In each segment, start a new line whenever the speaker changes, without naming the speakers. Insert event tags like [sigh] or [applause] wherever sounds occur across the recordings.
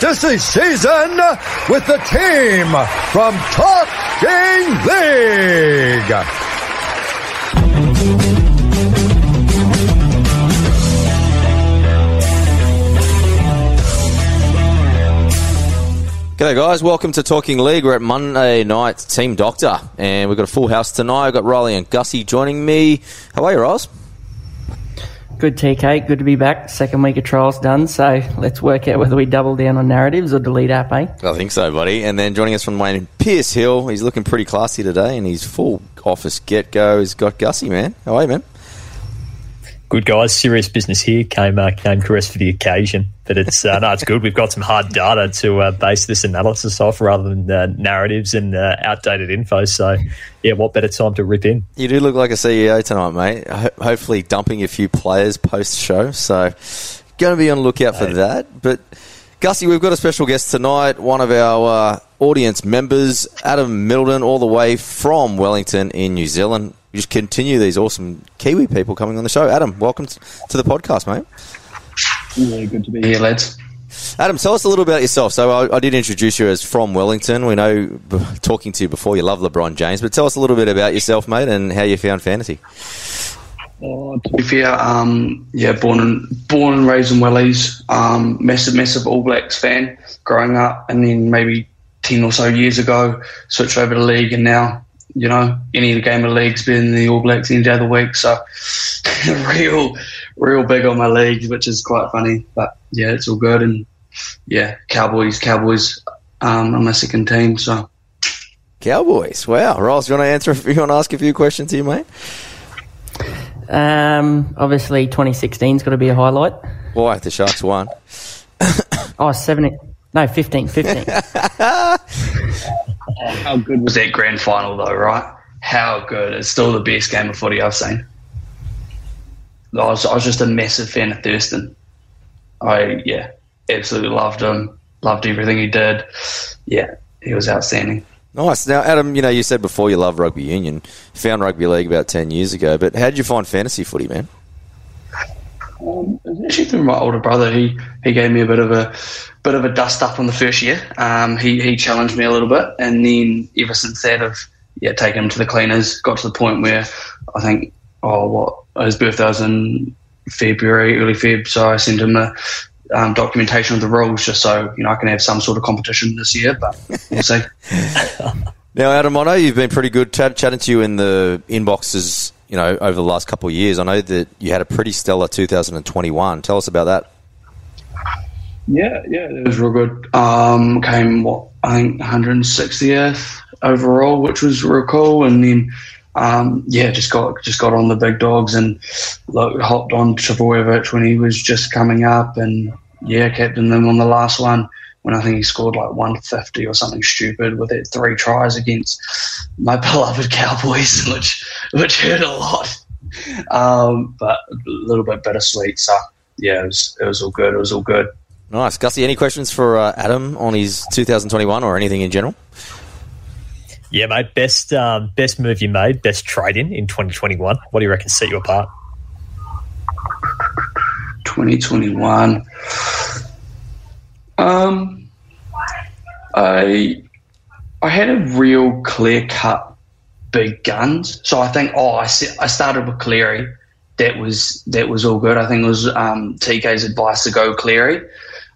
fantasy season with the team from Talking League.
G'day guys, welcome to Talking League. We're at Monday night Team Doctor, and we've got a full house tonight. I've got Riley and Gussie joining me. How are you, Ross?
Good TK, good to be back. Second week of trials done, so let's work out whether we double down on narratives or delete app, eh?
I think so, buddy. And then joining us from Wayne Pierce Hill, he's looking pretty classy today, and he's full office get go. He's got Gussie, man. How are you, man?
Good guys, serious business here. Came uh, came dressed for the occasion, but it's uh, no, it's good. We've got some hard data to uh, base this analysis off, rather than uh, narratives and uh, outdated info. So, yeah, what better time to rip in?
You do look like a CEO tonight, mate. Ho- hopefully, dumping a few players post show. So, going to be on the lookout for that. But Gussie, we've got a special guest tonight. One of our uh, audience members, Adam Middleton, all the way from Wellington in New Zealand. Just continue these awesome Kiwi people coming on the show. Adam, welcome to the podcast, mate.
Yeah, good to be here, lads.
Adam, tell us a little bit about yourself. So I, I did introduce you as from Wellington. We know, b- talking to you before, you love LeBron James, but tell us a little bit about yourself, mate, and how you found fantasy.
Oh, to be fair, um, yeah, born and born and raised in Wellies. Um, massive, massive All Blacks fan growing up, and then maybe ten or so years ago, switched over to league, and now you know any game of league's been the All Blacks any day of the week. So [laughs] real, real big on my league, which is quite funny. But yeah, it's all good, and yeah, Cowboys, Cowboys, um, are my second team. So
Cowboys. Wow, Ross, do you want to answer? [laughs] You want to ask a few questions here, mate?
Um, obviously, 2016's got to be a highlight.
Why the Sharks won? [coughs]
Oh, 70, no, 15, 15. [laughs]
how good was that grand final, though? Right? How good? It's still the best game of footy I've seen. I was, I was just a massive fan of Thurston. I yeah, absolutely loved him. Loved everything he did. Yeah, he was outstanding.
Nice. Now, Adam, you know, you said before you love rugby union. Found rugby league about ten years ago, but how did you find fantasy footy, man?
Um, actually through my older brother. He he gave me a bit of a bit of a dust up on the first year. Um, he he challenged me a little bit, and then ever since that, I've yeah taken him to the cleaners. Got to the point where I think oh what his birthday was in February, early Feb, so I sent him the um, documentation of the rules just so you know I can have some sort of competition this year. But we'll see. [laughs]
Now, Adam, I know you've been pretty good chat- chatting to you in the inboxes, you know, over the last couple of years. I know that you had a pretty stellar 2021. Tell us about that.
Yeah, yeah, it was real good. Um, came what I think 160th overall, which was real cool. And then, um, yeah, just got just got on the big dogs and like, hopped on Trbojevic when he was just coming up, and yeah, captained them on the last one when I think he scored like 150 or something stupid with it three tries against my [laughs] beloved Cowboys, [laughs] which which hurt a lot, um, but a little bit bittersweet. So yeah, it was it was all good. It was all good.
Nice. Gussie, any questions for uh, Adam on his 2021 or anything in general?
Yeah, mate. Best um, best move you made, best trade in in 2021. What do you reckon set you apart?
2021. Um, I I had a real clear cut big guns. So I think oh I se- I started with Cleary. That was that was all good. I think it was um, TK's advice to go Cleary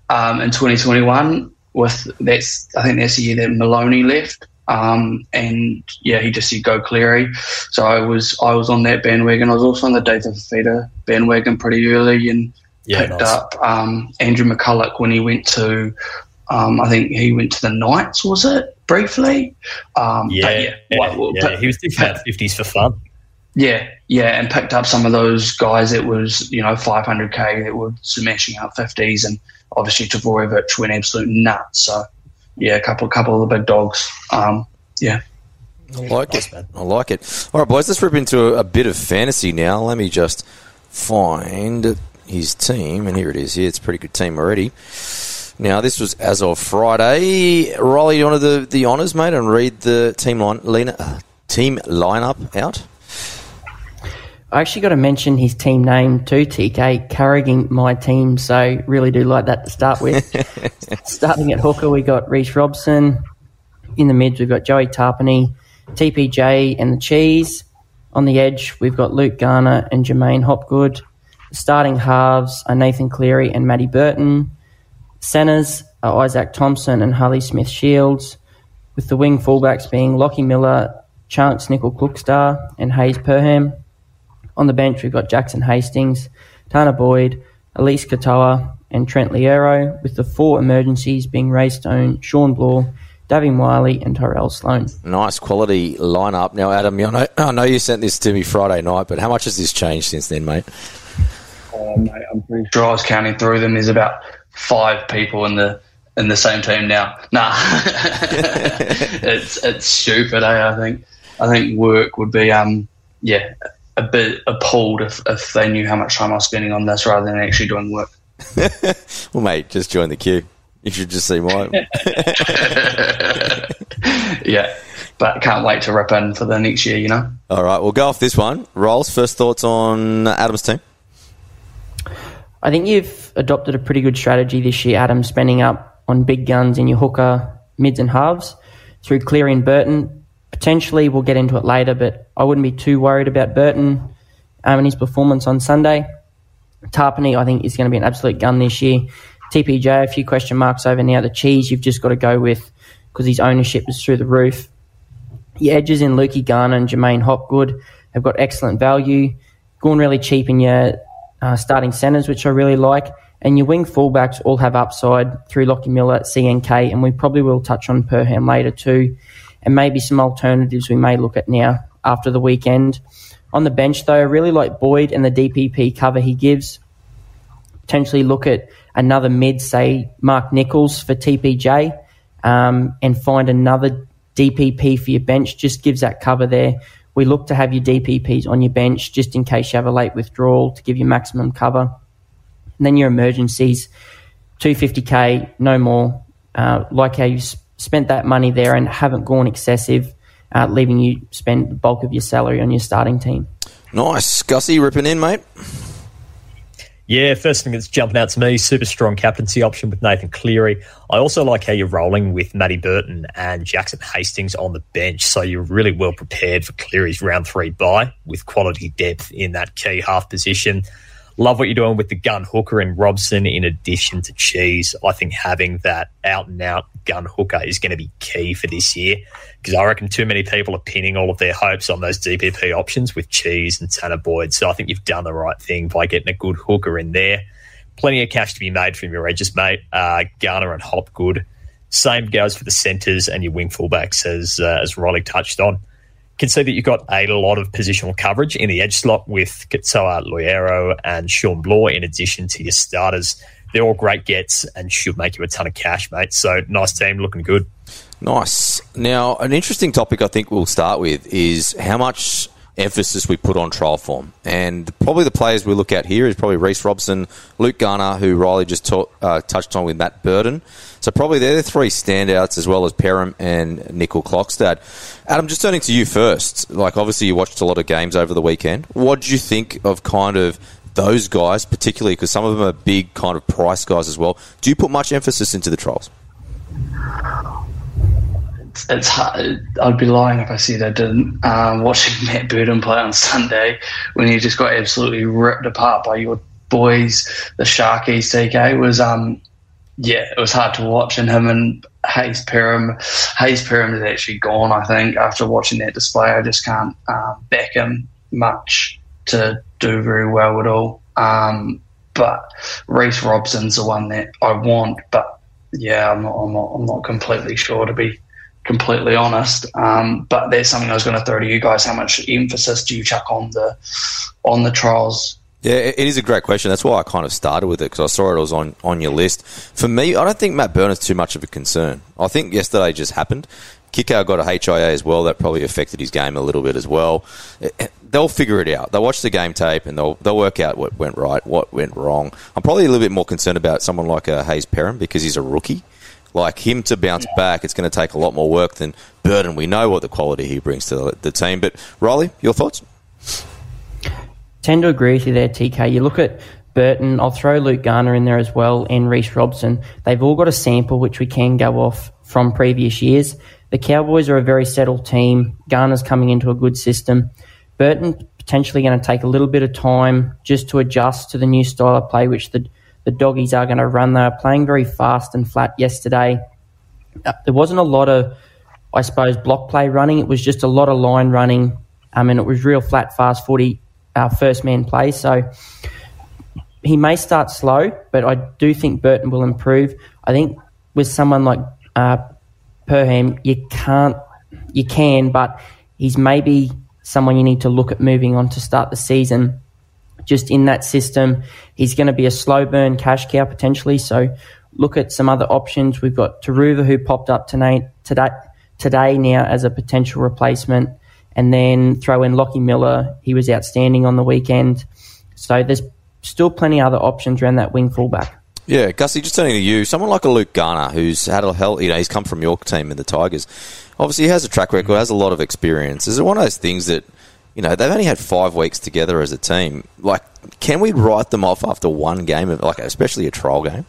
um, in 2021. With that's I think that's the year that Maloney left. Um, and yeah, he just said go Cleary. So I was I was on that bandwagon. I was also on the David Fifita bandwagon pretty early and
Yeah,
picked
nice.
up um, Andrew McCullough when he went to um, I think he went to the Knights, was it briefly? Um, but
Yeah, yeah,
what- what-
yeah,
but-
he was thinking about 50s for fun.
yeah, yeah, and picked up some of those guys that was you know 500k that were smashing out 50s, and obviously Trbojevic went absolute nuts. So yeah, a couple couple of the big dogs. Um, yeah,
I like it. I like it. All right, boys, let's rip into a, a bit of fantasy now. Let me just find his team, and here it is. Here, it's a pretty good team already. Now, this was as of Friday. Riley, you want the, the honours, mate, and read the team line, Lena, uh, team lineup out?
I actually got to mention his team name too, TK, carrying my team, so really do like that to start with. [laughs] Starting at hooker, we got Reece Robson. In the mids, we've got Joey Tapine, TPJ, and the Cheese. On the edge, we've got Luke Garner and Jermaine Hopgood. Starting halves are Nathan Cleary and Matty Burton. Centres are Isaac Thompson and Harley Smith Shields, with the wing fullbacks being Lockie Miller, Charnze Nicoll Klokstad, and Hayze Perham. On the bench, we've got Jackson Hastings, Tanah Boyd, Eliesa Katoa, and Trent Loiero, with the four emergencies being Ray Stone, Shawn Blore, Davin Wiley, and Tyrell Sloan.
Nice quality lineup. Now, Adam, I know, I know you sent this to me Friday night, but how much has this changed since then, mate?
Mate, I'm pretty sure I was counting through them. There's about five people in the in the same team now. Nah, [laughs] it's it's stupid. Eh? I think I think work would be um yeah a bit appalled if, if they knew how much time I was spending on this rather than actually doing work. [laughs]
well, mate, just join the queue. You should just see mine. [laughs]
yeah, but can't wait to rip in for the next year. You know.
All right, we'll go off this one. Rolls. First thoughts on Adam's team.
I think you've adopted a pretty good strategy this year, Adam, spending up on big guns in your hooker, mids, and halves through Cleary and Burton. Potentially, we'll get into it later, but I wouldn't be too worried about Burton um, and his performance on Sunday. Tapine, I think, is going to be an absolute gun this year. TPJ, a few question marks over now. The cheese, you've just got to go with because his ownership is through the roof. Your edges in Lukey Garner and Jermaine Hopgood have got excellent value. Gone really cheap in your uh, starting centres, which I really like. And your wing fullbacks all have upside through Lockie Miller, CNK, and we probably will touch on Perham later too. And maybe some alternatives we may look at now after the weekend. On the bench, though, I really like Boyd and the DPP cover he gives. Potentially look at another mid, say Mark Nicholls for TPJ, um, and find another DPP for your bench. Just gives that cover there. We look to have your DPPs on your bench just in case you have a late withdrawal to give you maximum cover. And then your emergencies, 250k, no more. Uh, like how you spent that money there and haven't gone excessive, uh, leaving you spend the bulk of your salary on your starting team.
Nice. Gussie, ripping in, mate.
Yeah, first thing that's jumping out to me, super strong captaincy option with Nathan Cleary. I also like how you're rolling with Matty Burton and Jackson Hastings on the bench. So you're really well prepared for Cleary's round three bye with quality depth in that key half position. Love what you're doing with the gun hooker and Robson in addition to Cheese. I think having that out and out gun hooker is going to be key for this year because I reckon too many people are pinning all of their hopes on those DPP options with Cheese and Tanah Boyd. So I think you've done the right thing by getting a good hooker in there. Plenty of cash to be made from your edges, mate. Uh, Garner and Hopgood. Same goes for the centres and your wing fullbacks, as uh, as Riley touched on can see that you've got a lot of positional coverage in the edge slot with Katoa Loiero and Shawn Blore in addition to your starters. They're all great gets and should make you a ton of cash, mate. So nice team, looking good.
Nice. Now, an interesting topic I think we'll start with is how much emphasis we put on trial form. And probably the players we look at here is probably Reece Robson, Luke Garner, who Riley just uh, touched on with Matt Burton. So probably they're the three standouts as well as Perham and Nicoll Klokstad. Adam, just turning to you first. Like obviously you watched a lot of games over the weekend. What do you think of kind of those guys, particularly because some of them are big kind of price guys as well? Do you put much emphasis into the trials?
It's, hard. I'd be lying if I said I didn't. Um, watching [laughs] Matt Burton play on Sunday when he just got absolutely ripped apart by your boys, the Sharkies, TK, was um, yeah, it was hard to watch. And him and Hayze Perham, Hayze Perham is actually gone. I think after watching that display, I just can't uh, back him much to do very well at all. Um, but Reece Robson's the one that I want, but yeah, I'm not, I'm not, I'm not completely sure to be completely honest. Um, but there's something I was going to throw to you guys. How much emphasis do you chuck on the on the trials?
Yeah, it is a great question. That's why I kind of started with it because I saw it was on, on your list. For me, I don't think Matt Burton's too much of a concern. I think yesterday just happened. Kikau got a HIA as well. That probably affected his game a little bit as well. They'll figure it out. They'll watch the game tape and they'll they'll work out what went right, what went wrong. I'm probably a little bit more concerned about someone like uh, Hayze Perham because he's a rookie. Like him to bounce back, it's going to take a lot more work than Burton. We know what the quality he brings to the, the team. But Riley, your thoughts?
Tend to agree with you there, TK. You look at Burton, I'll throw Luke Garner in there as well, and Reece Robson. They've all got a sample which we can go off from previous years. The Cowboys are a very settled team. Garner's coming into a good system. Burton potentially going to take a little bit of time just to adjust to the new style of play, which the the doggies are going to run. They were playing very fast and flat yesterday. Uh, there wasn't a lot of, I suppose, block play running. It was just a lot of line running. I mean, it was real flat, fast footy, our first man play. So he may start slow, but I do think Burton will improve. I think with someone like uh, Perham, you can't, you can, but he's maybe someone you need to look at moving on to start the season. Just in that system, he's going to be a slow burn cash cow potentially. So look at some other options. We've got Turuva who popped up tonight, today, today now as a potential replacement, and then throw in Lockie Miller. He was outstanding on the weekend. So there's still plenty of other options around that wing fullback.
Yeah, Gussie, just turning to you, someone like a Luke Garner, who's had a hell, you know, he's come from your team in the Tigers. Obviously, he has a track record, has a lot of experience. Is it one of those things that, you know, they've only had five weeks together as a team? Like, can we write them off after one game, of, like, especially a trial game?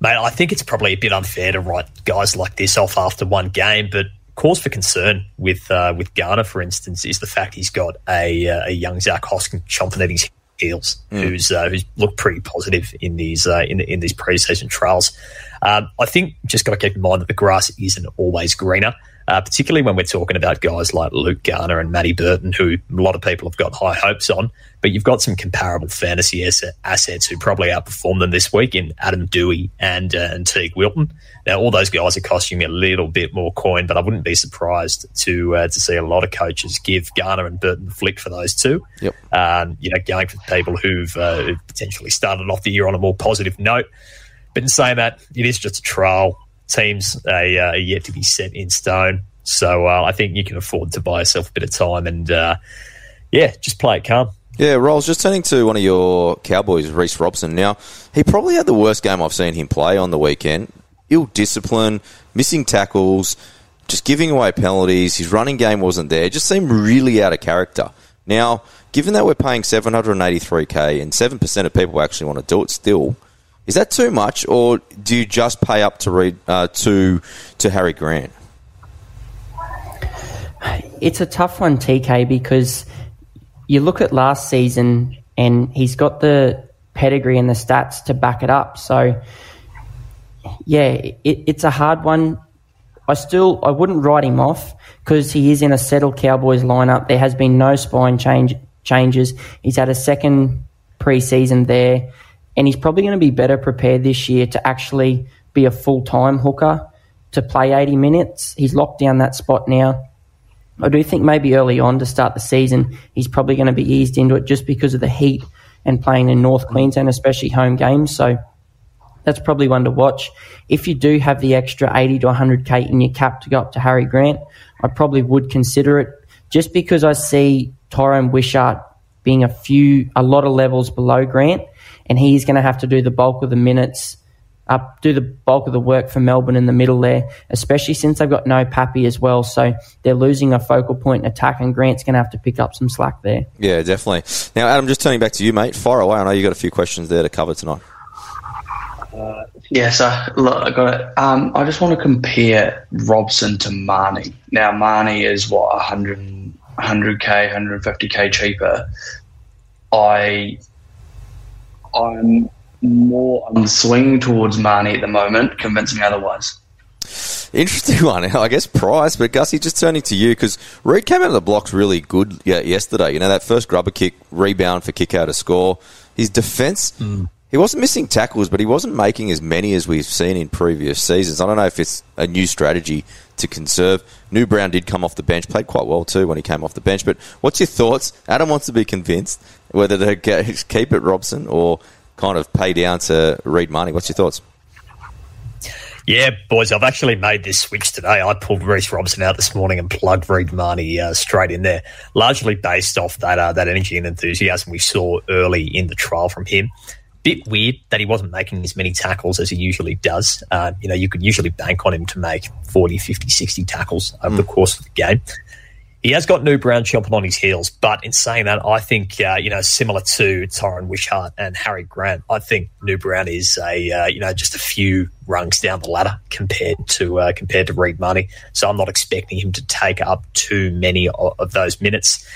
Mate, I think it's probably a bit unfair to write guys like this off after one game, but cause for concern with uh, with Garner, for instance, is the fact he's got a, uh, a young Zac Hosking chomping at his heels, mm. who's uh, who's looked pretty positive in these uh, in in these preseason trials. Um, I think just got to keep in mind that the grass isn't always greener. Uh, particularly when we're talking about guys like Luke Garner and Matty Burton, who a lot of people have got high hopes on. But you've got some comparable fantasy asset, assets who probably outperformed them this week in Adam Doueihi and, uh, and Teig Wilton. Now, all those guys are costing me a little bit more coin, but I wouldn't be surprised to uh, to see a lot of coaches give Garner and Burton the flick for those two.
Yep.
Um, you know, going for people who've, uh, who've potentially started off the year on a more positive note. But in saying that, it is just a trial. Teams are, uh, are yet to be set in stone. So uh, I think you can afford to buy yourself a bit of time and, uh, yeah, just play it calm.
Yeah, Rolls, just turning to one of your Cowboys, Reece Robson. Now, he probably had the worst game I've seen him play on the weekend. Ill discipline, missing tackles, just giving away penalties. His running game wasn't there. Just seemed really out of character. Now, given that we're paying 783k and 7% of people actually want to do it still, is that too much, or do you just pay up to read uh, to to Harry Grant?
It's a tough one, TK, because you look at last season and he's got the pedigree and the stats to back it up. So, yeah, it, it's a hard one. I still I wouldn't write him off because he is in a settled Cowboys lineup. There has been no spine change changes. He's had a second preseason there and he's probably going to be better prepared this year to actually be a full time hooker to play 80 minutes. He's locked down that spot now. I do think maybe early on to start the season, he's probably going to be eased into it just because of the heat and playing in North Queensland, especially home games. So that's probably one to watch. If you do have the extra 80 to 100k in your cap to go up to Harry Grant, I probably would consider it just because I see Tyran Wishart being a few, a lot of levels below Grant and he's going to have to do the bulk of the minutes, uh, do the bulk of the work for Melbourne in the middle there, especially since they've got no Pappy as well. So they're losing a focal point in attack, and Grant's going to have to pick up some slack there.
Yeah, definitely. Now, Adam, just turning back to you, mate. Fire away. I know you've got a few questions there to cover tonight.
Uh, yeah, so look, I got it. Um, I just want to compare Robson to Mahoney. Now, Mahoney is what 100, 100k, 150k cheaper. I I'm more I'm swinging towards Mahoney at the moment, convincing otherwise.
Interesting [laughs] one, I guess. Price, but Gussie, just turning to you because Reed came out of the blocks really good yesterday. You know that first grubber kick, rebound for kick out to score. His defence, mm. He wasn't missing tackles, but he wasn't making as many as we've seen in previous seasons. I don't know if it's a new strategy to conserve. New Brown did come off the bench, played quite well too when he came off the bench. But what's your thoughts? Adam wants to be convinced whether to [laughs] keep it Robson or kind of pay down to Reed Mahoney. What's your thoughts?
Yeah, boys, I've actually made this switch today. I pulled Reece Robson out this morning and plugged Reed Mahoney uh, straight in there, largely based off that uh, that energy and enthusiasm we saw early in the trial from him. Bit weird that he wasn't making as many tackles as he usually does. Uh, you know, you could usually bank on him to make 40, 50, 60 tackles over mm. the course of the game. He has got New Brown chomping on his heels, but in saying that, I think uh, you know similar to Tyran Wishart and Harry Grant, I think New Brown is a uh, you know just a few rungs down the ladder compared to uh, compared to Reed Mahoney. So I'm not expecting him to take up too many of, of those minutes.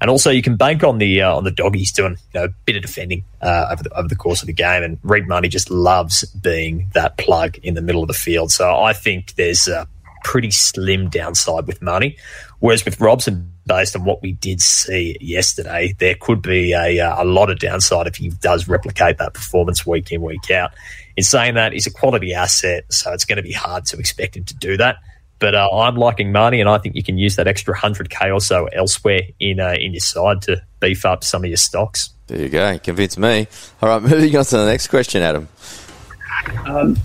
And also, you can bank on the uh, on the doggies doing you know, a bit of defending uh, over, the, over the course of the game. And Reed Mahoney just loves being that plug in the middle of the field. So I think there's a pretty slim downside with Mahoney, Whereas with Robson, based on what we did see yesterday, there could be a, uh, a lot of downside if he does replicate that performance week in, week out. In saying that, he's a quality asset, so it's going to be hard to expect him to do that. But uh, I'm liking Mahoney, and I think you can use that extra 100k or so elsewhere in uh, in your side to beef up some of your stocks.
There you go. Convince me. All right, [laughs] moving on to the next question, Adam.
Um,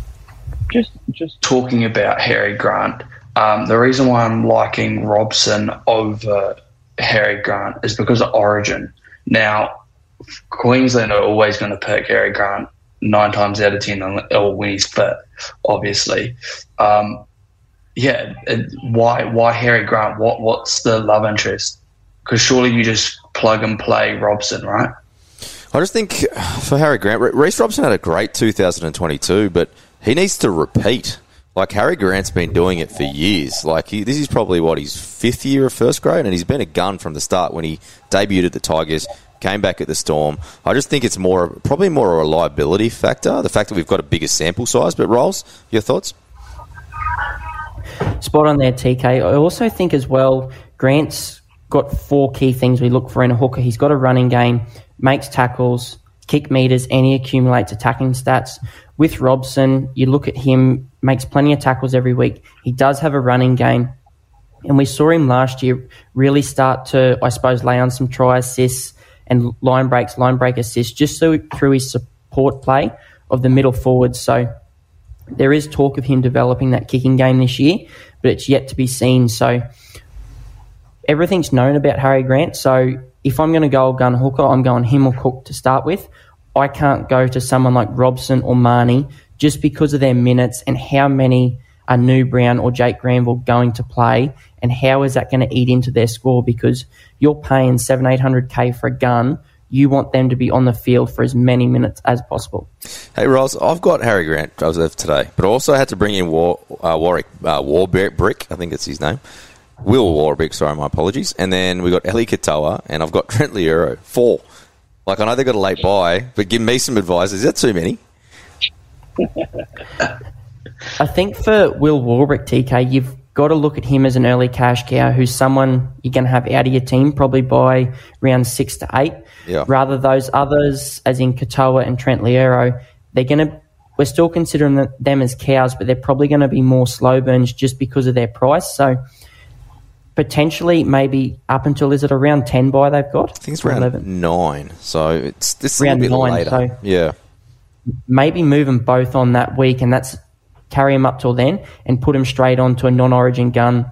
just just talking about Harry Grant. Um, the reason why I'm liking Robson over Harry Grant is because of Origin. Now, Queensland are always going to pick Harry Grant nine times out of ten, or when he's fit, obviously. Um, yeah, uh, why why Harry Grant? What what's the love interest? Because surely you just plug and play Robson, right?
I just think uh, for Harry Grant, Reese Robson had a great 2022, but he needs to repeat. Like Harry Grant's been doing it for years. Like he, this is probably what his fifth year of first grade, and he's been a gun from the start when he debuted at the Tigers, came back at the Storm. I just think it's more, probably more a reliability factor. The fact that we've got a bigger sample size. But Rolls, your thoughts?
Spot on there, TK. I also think as well, Grant's got four key things we look for in a hooker. He's got a running game, makes tackles, kick meters, and he accumulates attacking stats. With Robson, you look at him, makes plenty of tackles every week. He does have a running game. And we saw him last year really start to, I suppose, lay on some try assists and line breaks, line break assists, just through his support play of the middle forwards. So there is talk of him developing that kicking game this year, but it's yet to be seen. So everything's known about Harry Grant. So if I'm going to go gun hooker, I'm going him or Cook to start with. I can't go to someone like Robson or Mahoney just because of their minutes and how many are New Brown or Jake Granville going to play and how is that going to eat into their score because you're paying seven, eight hundred K for a gun. You want them to be on the field for as many minutes as possible.
Hey, Ross, I've got Harry Grant Joseph today, but also I also had to bring in War, uh, Warwick uh, Warbrick, I think it's his name. Will Warbrick, sorry, my apologies. And then we got Eli Katoa, and I've got [laughs] Trent Loiero. Four. Like, I know they got a late bye, but give me some advice. Is that too many? [laughs]
I think for Will Warbrick, TK, you've got to look at him as an early cash cow who's someone you're going to have out of your team probably by round six to eight.
Yeah.
Rather, those others, as in Katoa and Trent Loiero, they're going to. We're still considering them as cows, but they're probably going to be more slow burns just because of their price. So potentially maybe up until is it around ten bye they've got?
I think it's around 11. nine. So it's this around a bit nine, later. So yeah.
Maybe move them both on that week, and that's carry them up till then, and put them straight onto a non-origin gun.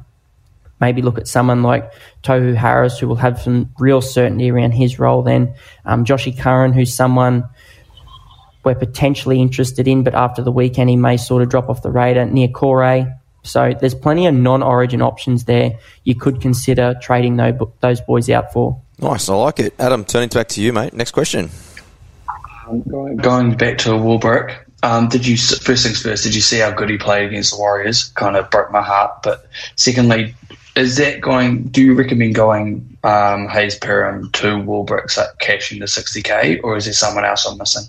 Maybe look at someone like Tohu Harris, who will have some real certainty around his role. Then um, Joshy Curran, who's someone we're potentially interested in, but after the weekend he may sort of drop off the radar. Niukore, so there's plenty of non-origin options there you could consider trading those boys out for.
Nice, I like it. Adam, turning back to you, mate. Next question.
Um, going, back to Warbrick, um, did you first things first? Did you see how good he played against the Warriors? Kind of broke my heart. But secondly, is that going? Do you recommend going um, Hayze Perham to at cashing the 60k, or is there someone else I'm missing?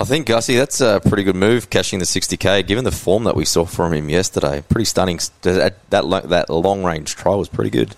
I think Gussie, that's a pretty good move, cashing the 60k. Given the form that we saw from him yesterday, pretty stunning. That that, that long range trial was pretty good.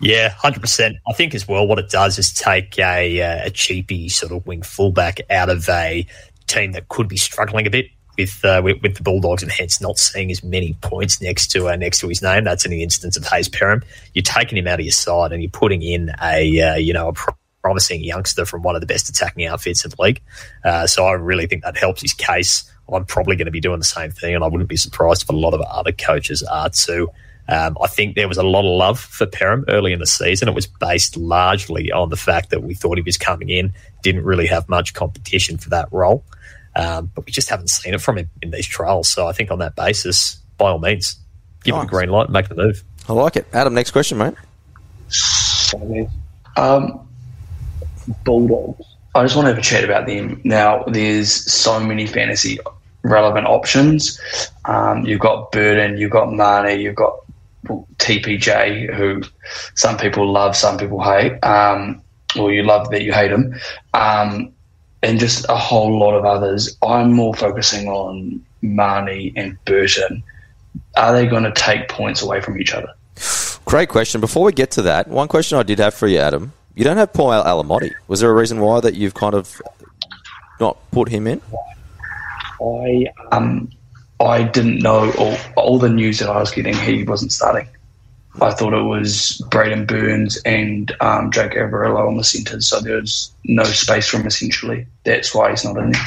Yeah, hundred percent. I think as well, what it does is take a, a cheapy sort of wing fullback out of a team that could be struggling a bit with, uh, with, with the Bulldogs, and hence not seeing as many points next to uh, next to his name. That's in the instance of Hayze Perham. You're taking him out of your side, and you're putting in a uh, you know a promising youngster from one of the best attacking outfits in the league. Uh, so I really think that helps his case I'm probably going to be doing the same thing, and I wouldn't be surprised if a lot of other coaches are too. Um, I think there was a lot of love for Perham early in the season. It was based largely on the fact that we thought he was coming in, didn't really have much competition for that role. Um, but we just haven't seen it from him in these trials. So I think on that basis, by all means, give nice. him a green light and make the move.
I like it. Adam, next question, mate.
Um, Bulldogs. I just want to have a chat about them. Now, there's so many fantasy relevant options. Um, you've got Burton, you've got Mahoney, you've got TPJ, who some people love, some people hate, um, or you love that you hate him, um, and just a whole lot of others. I'm more focusing on Mahoney and Burton. Are they going to take points away from each other?
Great question. Before we get to that, one question I did have for you, Adam. You don't have Paul Alamoti. Was there a reason why that you've kind of not put him in?
I um I didn't know all, all the news that I was getting. He wasn't starting. I thought it was Braidon Burns and um, Jake Averillo on the centres, so there was no space for him essentially. That's why he's not in there.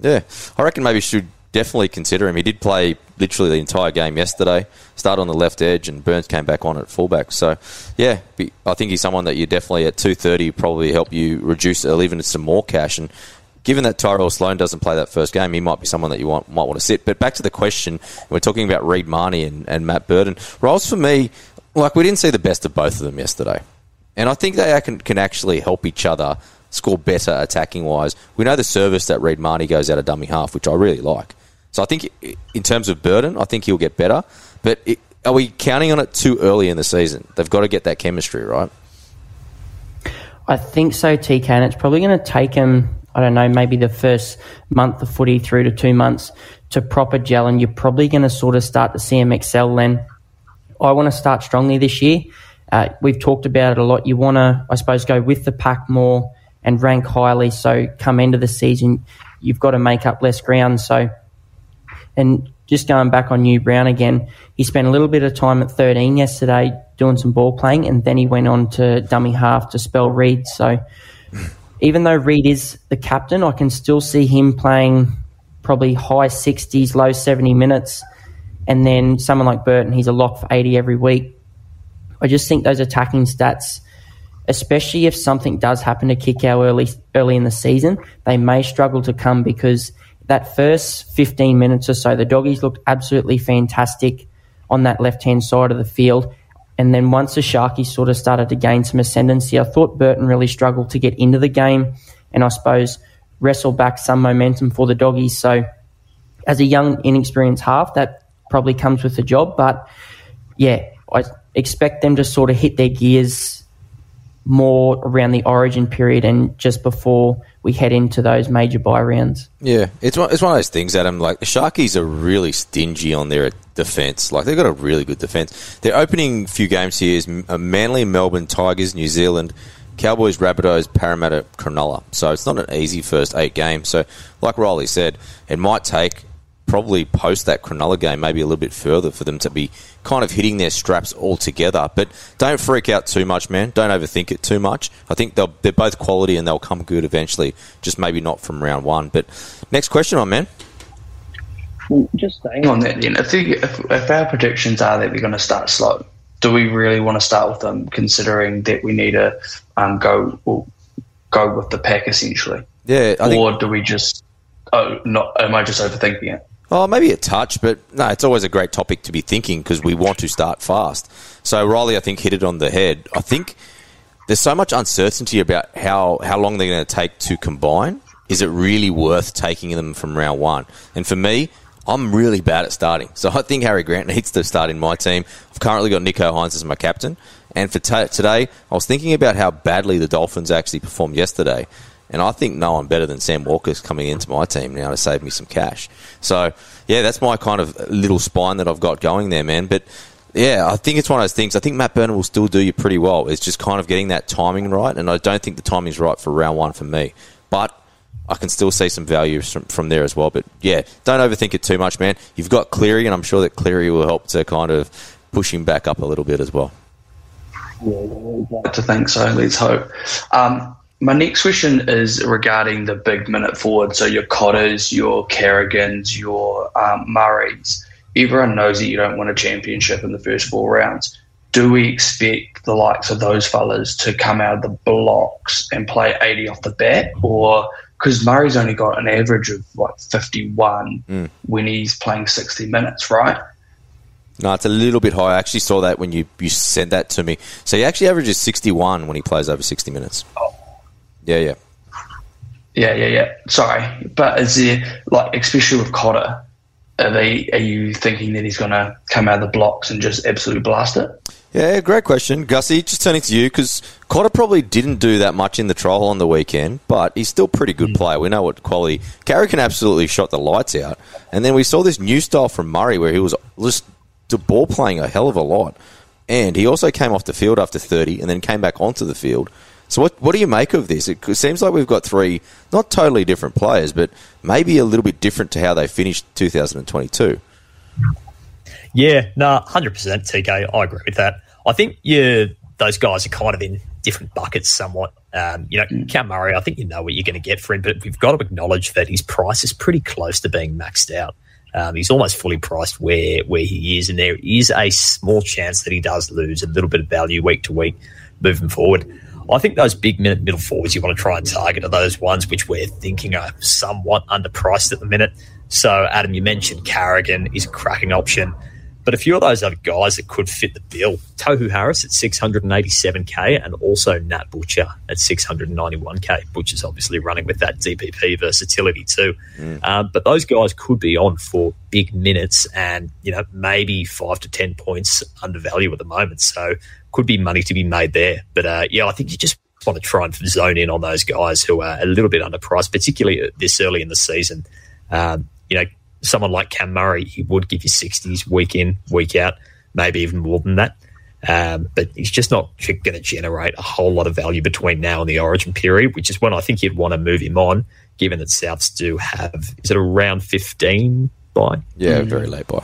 Yeah, I reckon maybe should definitely consider him. He did play literally the entire game yesterday. Started on the left edge, and Burns came back on at fullback. So, yeah, I think he's someone that you definitely at two thirty probably help you reduce or even some more cash. And given that Tyrell Sloan doesn't play that first game, he might be someone that you want, might want to sit. But back to the question, we're talking about Reed Mahoney and, and Matt Burton. Roles for me, like we didn't see the best of both of them yesterday. And I think they can, can actually help each other score better attacking wise. We know the service that Reed Mahoney goes out of dummy half, which I really like. So I think in terms of Burton, I think he'll get better. But it, are we counting on it too early in the season? They've got to get that chemistry, right?
I think so, TK. And it's probably going to take him I don't know, maybe the first month of footy through to two months to proper gel, and you're probably going to sort of start to see him excel then. I want to start strongly this year. Uh, we've talked about it a lot. You want to, I suppose, go with the pack more and rank highly. So come into the season, you've got to make up less ground. So, and just going back on New Brown again, he spent a little bit of time at 13 yesterday doing some ball playing, and then he went on to dummy half to spell Reed. So even though Reed is the captain, I can still see him playing probably high 60s, low 70 minutes. And then someone like Burton, he's a lock for 80 every week. I just think those attacking stats, especially if something does happen to kick out early, early in the season, they may struggle to come because that first 15 minutes or so, the doggies looked absolutely fantastic on that left hand side of the field. And then once the Sharkies sort of started to gain some ascendancy, I thought Burton really struggled to get into the game and I suppose wrestle back some momentum for the doggies. So as a young, inexperienced half, that probably comes with the job. But yeah, I expect them to sort of hit their gears more around the origin period and just before we head into those major bye rounds.
Yeah, it's one, it's one of those things, Adam. Like the Sharkies are really stingy on their defence. Like they've got a really good defence. Their opening few games here is uh, Manly, Melbourne, Tigers, New Zealand, Cowboys, Rabbitohs, Parramatta, Cronulla. So it's not an easy first eight games. So, like Riley said, it might take probably post that Cronulla game maybe a little bit further for them to be kind of hitting their straps all together. But don't freak out too much, man. Don't overthink it too much. I think they'll, they're both quality and they'll come good eventually, just maybe not from round one. But next question on, man.
Well, just staying on that then, if, if, if our predictions are that they're going to start slow, do we really want to start with them considering that we need to um, go well, go with the pack essentially?
Yeah,
I or do we just oh not am I just overthinking it?
Oh, maybe a touch, but no, it's always a great topic to be thinking because we want to start fast. So Riley, I think, hit it on the head. I think there's so much uncertainty about how, how long they're going to take to combine. Is it really worth taking them from round one? And for me, I'm really bad at starting. So I think Harry Grant [laughs] needs to start in my team. I've currently got Nicho Hynes as my captain. And for t- today, I was thinking about how badly the Dolphins actually performed yesterday. And I think no one better than Sam Walker's coming into my team now to save me some cash. So, yeah, that's my kind of little spine that I've got going there, man. But, yeah, I think it's one of those things. I think Matt Burton will still do you pretty well. It's just kind of getting that timing right. And I don't think the timing's right for round one for me. But I can still see some value from, from there as well. But, yeah, don't overthink it too much, man. You've got Cleary, and I'm sure that Cleary will help to kind of push him back up a little bit as well.
Yeah, to think so. Let's hope. Um, my next question is regarding the big minute forward. So your Cotters, your Carrigans, your um, Murrays. Everyone knows that you don't win a championship in the first four rounds. Do we expect the likes of those fellas to come out of the blocks and play 80 off the bat? Or because Murray's only got an average of like 51
Mm.
when he's playing 60 minutes, right?
No, it's a little bit high. I actually saw that when you, you sent that to me. So he actually averages 61 when he plays over 60 minutes. Yeah, yeah.
Yeah, yeah, yeah. Sorry, but is there like, especially with Cotter, are they? Are you thinking that he's going to come out of the blocks and just absolutely blast it?
Yeah, great question. Gussie, just turning to you because Cotter probably didn't do that much in the trial on the weekend, but he's still pretty good hmm. player. We know what quality. Carrigan absolutely shot the lights out. And then we saw this new style from Murray where he was just the ball playing a hell of a lot. And he also came off the field after 30 and then came back onto the field. So what, what do you make of this? It seems like we've got three not totally different players, but maybe a little bit different to how they finished 2022.
Yeah, no, hundred percent, TK. I agree with that. I think yeah, those guys are kind of in different buckets somewhat. Um, you know, Cam Murray, I think you know what you're going to get for him, but we've got to acknowledge that his price is pretty close to being maxed out. Um, he's almost fully priced where where he is, and there is a small chance that he does lose a little bit of value week to week moving forward. I think those big minute middle forwards you want to try and target are those ones which we're thinking are somewhat underpriced at the minute. So, Adam, you mentioned Carrigan is a cracking option. But a few of those other guys that could fit the bill Tohu Harris at 687k and also Nat Butcher at 691k. Butcher's obviously running with that DPP versatility too. Um, but those guys could be on for big minutes and, you know, maybe five to 10 points under value at the moment. So could be money to be made there. But uh, yeah, I think you just want to try and zone in on those guys who are a little bit underpriced, particularly this early in the season. Um, you know, someone like Cam Murray, he would give you 60s week in, week out, maybe even more than that. Um, but he's just not going to generate a whole lot of value between now and the origin period, which is when I think you'd want to move him on, given that Souths do have, is it around 15 bye?
Yeah, very late bye.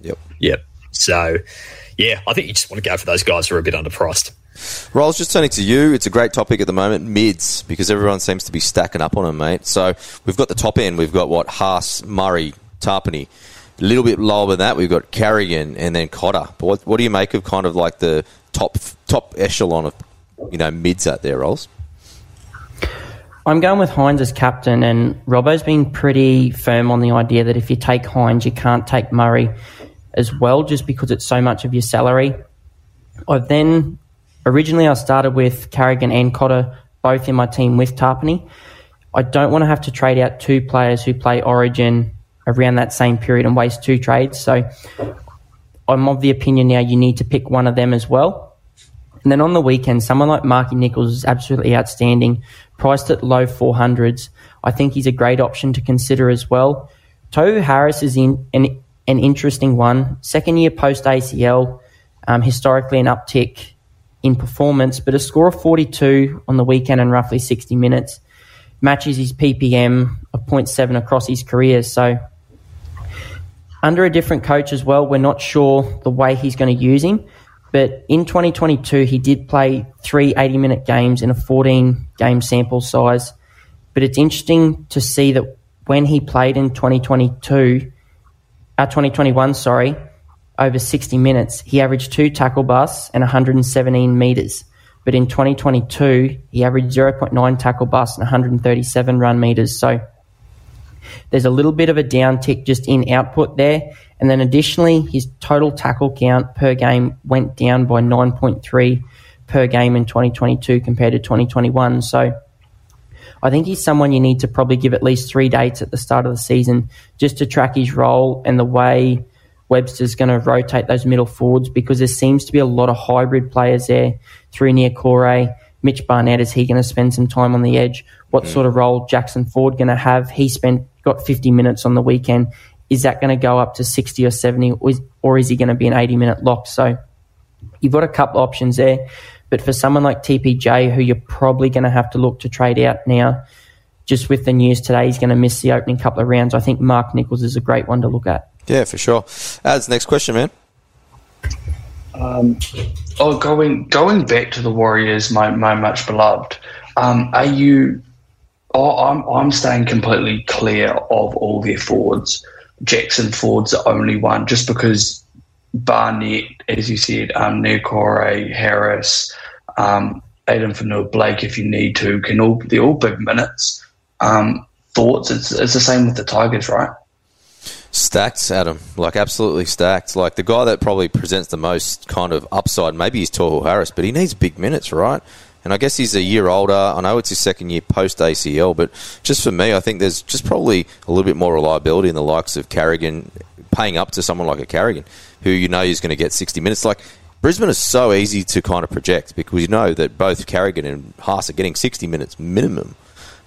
Yep.
Yep. So, yeah, I think you just want to go for those guys who are a bit underpriced.
Rolls, just turning to you. It's a great topic at the moment, mids, because everyone seems to be stacking up on them, mate. So we've got the top end. We've got what Haas, Murray, Tapine. A little bit lower than that, we've got Carrigan and then Cotter. But what, what do you make of kind of like the top top echelon of you know mids out there, Rolls?
I'm going with Hynes as captain, and Robbo's been pretty firm on the idea that if you take Hynes, you can't take Murray as well, just because it's so much of your salary. I've then originally I started with Carrigan and Cotter both in my team with Tapine. I don't want to have to trade out two players who play Origin around that same period and waste two trades. So I'm of the opinion now you need to pick one of them as well. And then on the weekend, someone like Marky Nicholls is absolutely outstanding, priced at low 400s. I think he's a great option to consider as well. Tohu Harris is in an, an interesting one. Second year post ACL, um, historically an uptick in performance, but a score of 42 on the weekend and roughly 60 minutes matches his PPM of 0.7 across his career. So under a different coach as well, we're not sure the way he's going to use him. But in 2022, he did play three 80 minute games in a 14 game sample size. But it's interesting to see that when he played in 2022, uh, 2021, sorry, over 60 minutes, he averaged two tackle busts and 117 metres. But in 2022, he averaged 0.9 tackle busts and 137 run metres. So there's a little bit of a downtick just in output there. And then additionally, his total tackle count per game went down by 9.3 per game in 2022 compared to 2021. So I think he's someone you need to probably give at least three dates at the start of the season just to track his role and the way Webster's going to rotate those middle forwards because there seems to be a lot of hybrid players there through Niukore. Mitch Barnett, is he going to spend some time on the edge? What mm. sort of role Jackson Ford going to have? He spent got 50 minutes on the weekend. Is that going to go up to 60 or 70, or is, or is he going to be an 80 minute lock? So you've got a couple options there. But for someone like TPJ, who you're probably going to have to look to trade out now, just with the news today, he's going to miss the opening couple of rounds. I think Mark Nicholls is a great one to look at.
Yeah, for sure. Ads, next question, man.
Oh, going going back to the Warriors, my, my much beloved. Um, are you? Oh, I'm I'm staying completely clear of all their forwards. Jackson Ford's the only one, just because Barnett, as you said, um, Niukore, Harris, um, Addin Fonua-Blake, if you need to, can all they're all big minutes. Um, thoughts? It's it's the same with the Tigers, right?
Stacked, Adam. Like, absolutely stacked. Like, the guy that probably presents the most kind of upside, maybe he's Tohu Harris, but he needs big minutes, right? And I guess he's a year older. I know it's his second year post ACL, but just for me, I think there's just probably a little bit more reliability in the likes of Carrigan paying up to someone like a Carrigan, who you know is going to get 60 minutes. Like, Brisbane is so easy to kind of project because you know that both Carrigan and Haas are getting 60 minutes minimum.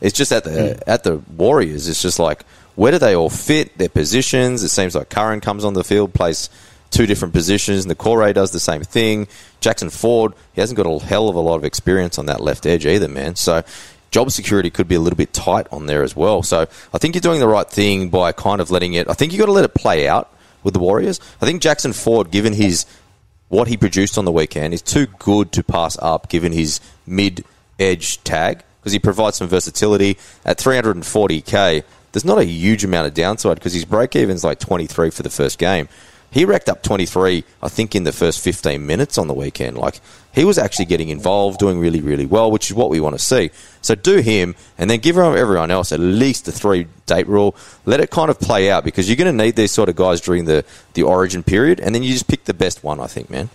It's just at the mm. at the Warriors. It's just like where do they all fit? Their positions. It seems like Curran comes on the field, plays two different positions. Niukore does the same thing. Jackson Ford, he hasn't got a hell of a lot of experience on that left edge either, man. So job security could be a little bit tight on there as well. So I think you're doing the right thing by kind of letting it. I think you got to let it play out with the Warriors. I think Jackson Ford, given his what he produced on the weekend, is too good to pass up given his mid edge tag because he provides some versatility at 340k there's not a huge amount of downside because his break even's like 23 for the first game. He racked up 23, I think, in the first 15 minutes on the weekend. Like, he was actually getting involved, doing really, really well, which is what we want to see. So do him, and then give everyone else at least a three date rule. Let it kind of play out because you're going to need these sort of guys during the, the origin period, and then you just pick the best one, I think, man.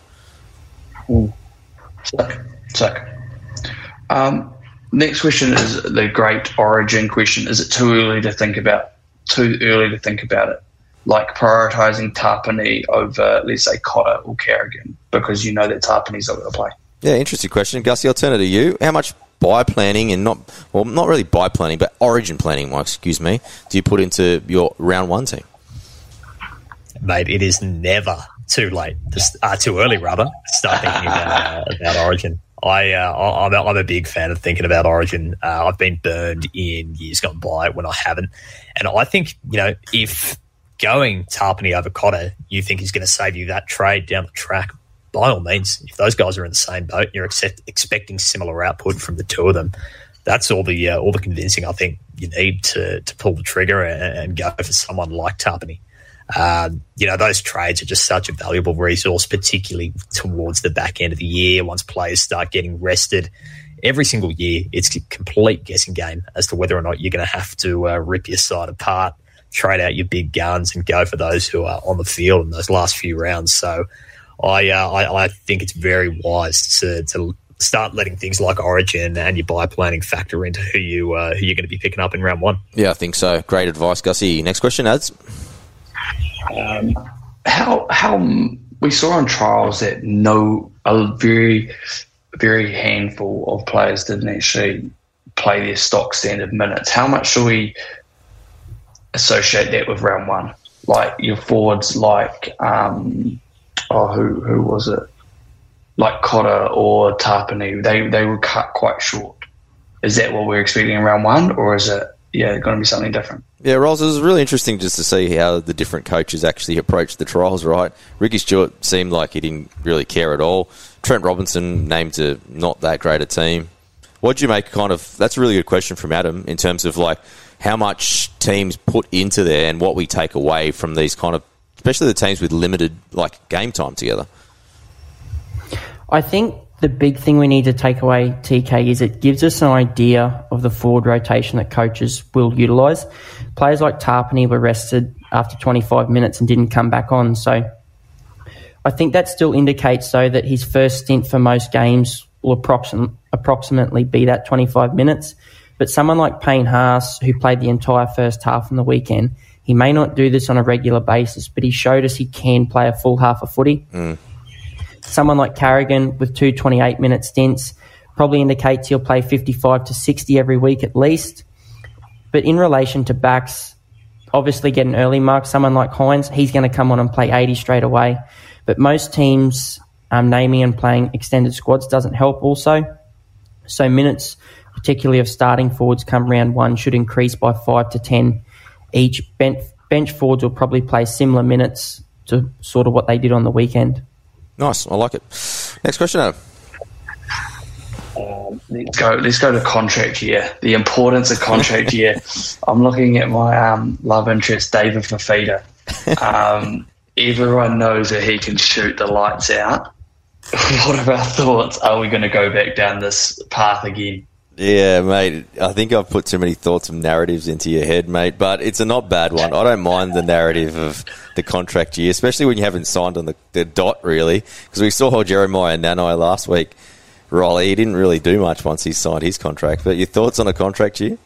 Sick. Sick. Um, Next question is the great origin question. Is it too early to think about? Too early to think about it, like prioritizing Tapine over, let's say, Cotter or Carrigan, because you know that Tapine's not going to play.
Yeah, interesting question, Gussie. I'll turn it to you. How much bye planning and not well, not really bye planning, but origin planning, Mike, excuse me, do you put into your round one team?
Mate, it is never too late, to, uh, too early rather, to start thinking about, uh, [laughs] about origin. I, uh, I'm, a, I'm a big fan of thinking about Origin. Uh, I've been burned in years gone by when I haven't, and I think you know if going Tapine over Cotter, you think is going to save you that trade down the track. By all means, if those guys are in the same boat, and you're accept, expecting similar output from the two of them. That's all the uh, all the convincing I think you need to to pull the trigger and, and go for someone like Tapine. Um, you know, those trades are just such a valuable resource, particularly towards the back end of the year once players start getting rested. Every single year, it's a complete guessing game as to whether or not you're going to have to uh, rip your side apart, trade out your big guns, and go for those who are on the field in those last few rounds. So, I uh, I, I, think it's very wise to, to start letting things like Origin and your bye planning factor into who you uh, who you're going to be picking up in round one.
Yeah, I think so. Great advice, Gussie. Next question, ads.
Um, how how we saw on trials that no a very very handful of players didn't actually play their stock standard minutes. How much should we associate that with round one? Like your forwards, like um, oh who who was it? Like Cotter or Tapine, they they were cut quite short. Is that what we're expecting in round one, or is it yeah going to be something different?
Yeah, Rolls, it was really interesting just to see how the different coaches actually approached the trials, right? Ricky Stuart seemed like he didn't really care at all. Trent Robinson named to not that great a team. What do you make kind of that's a really good question from Adam in terms of like how much teams put into there and what we take away from these kind of especially the teams with limited like game time together.
I think the big thing we need to take away, TK, is it gives us an idea of the forward rotation that coaches will utilise. Players like Tapine were rested after 25 minutes and didn't come back on. So I think that still indicates, though, that his first stint for most games will approxim- approximately be that 25 minutes. But someone like Payne Haas, who played the entire first half on the weekend, he may not do this on a regular basis, but he showed us he can play a full half of footy. Mm. Someone like Carrigan with two 28 minute stints probably indicates he'll play 55 to 60 every week at least. But in relation to backs, obviously get an early mark. Someone like Hynes, he's going to come on and play 80 straight away. But most teams um, naming and playing extended squads doesn't help also. So minutes, particularly of starting forwards come round one, should increase by 5 to 10 each. Bench, bench forwards will probably play similar minutes to sort of what they did on the weekend.
Nice. I like it. Next question, Adam.
Um, let's go. Let's go to contract year. The importance of contract year. [laughs] I'm looking at my um, love interest, David Fifita. Um, everyone knows that he can shoot the lights out. [laughs] what are our thoughts? Are we going to go back down this path again?
Yeah, mate. I think I've put too many thoughts and narratives into your head, mate. But it's a not bad one. I don't mind the narrative of the contract year, especially when you haven't signed on the, the dot, really. Because we saw Jeremiah Nanai last week. Riley, he didn't really do much once he signed his contract. But your thoughts on a contract year?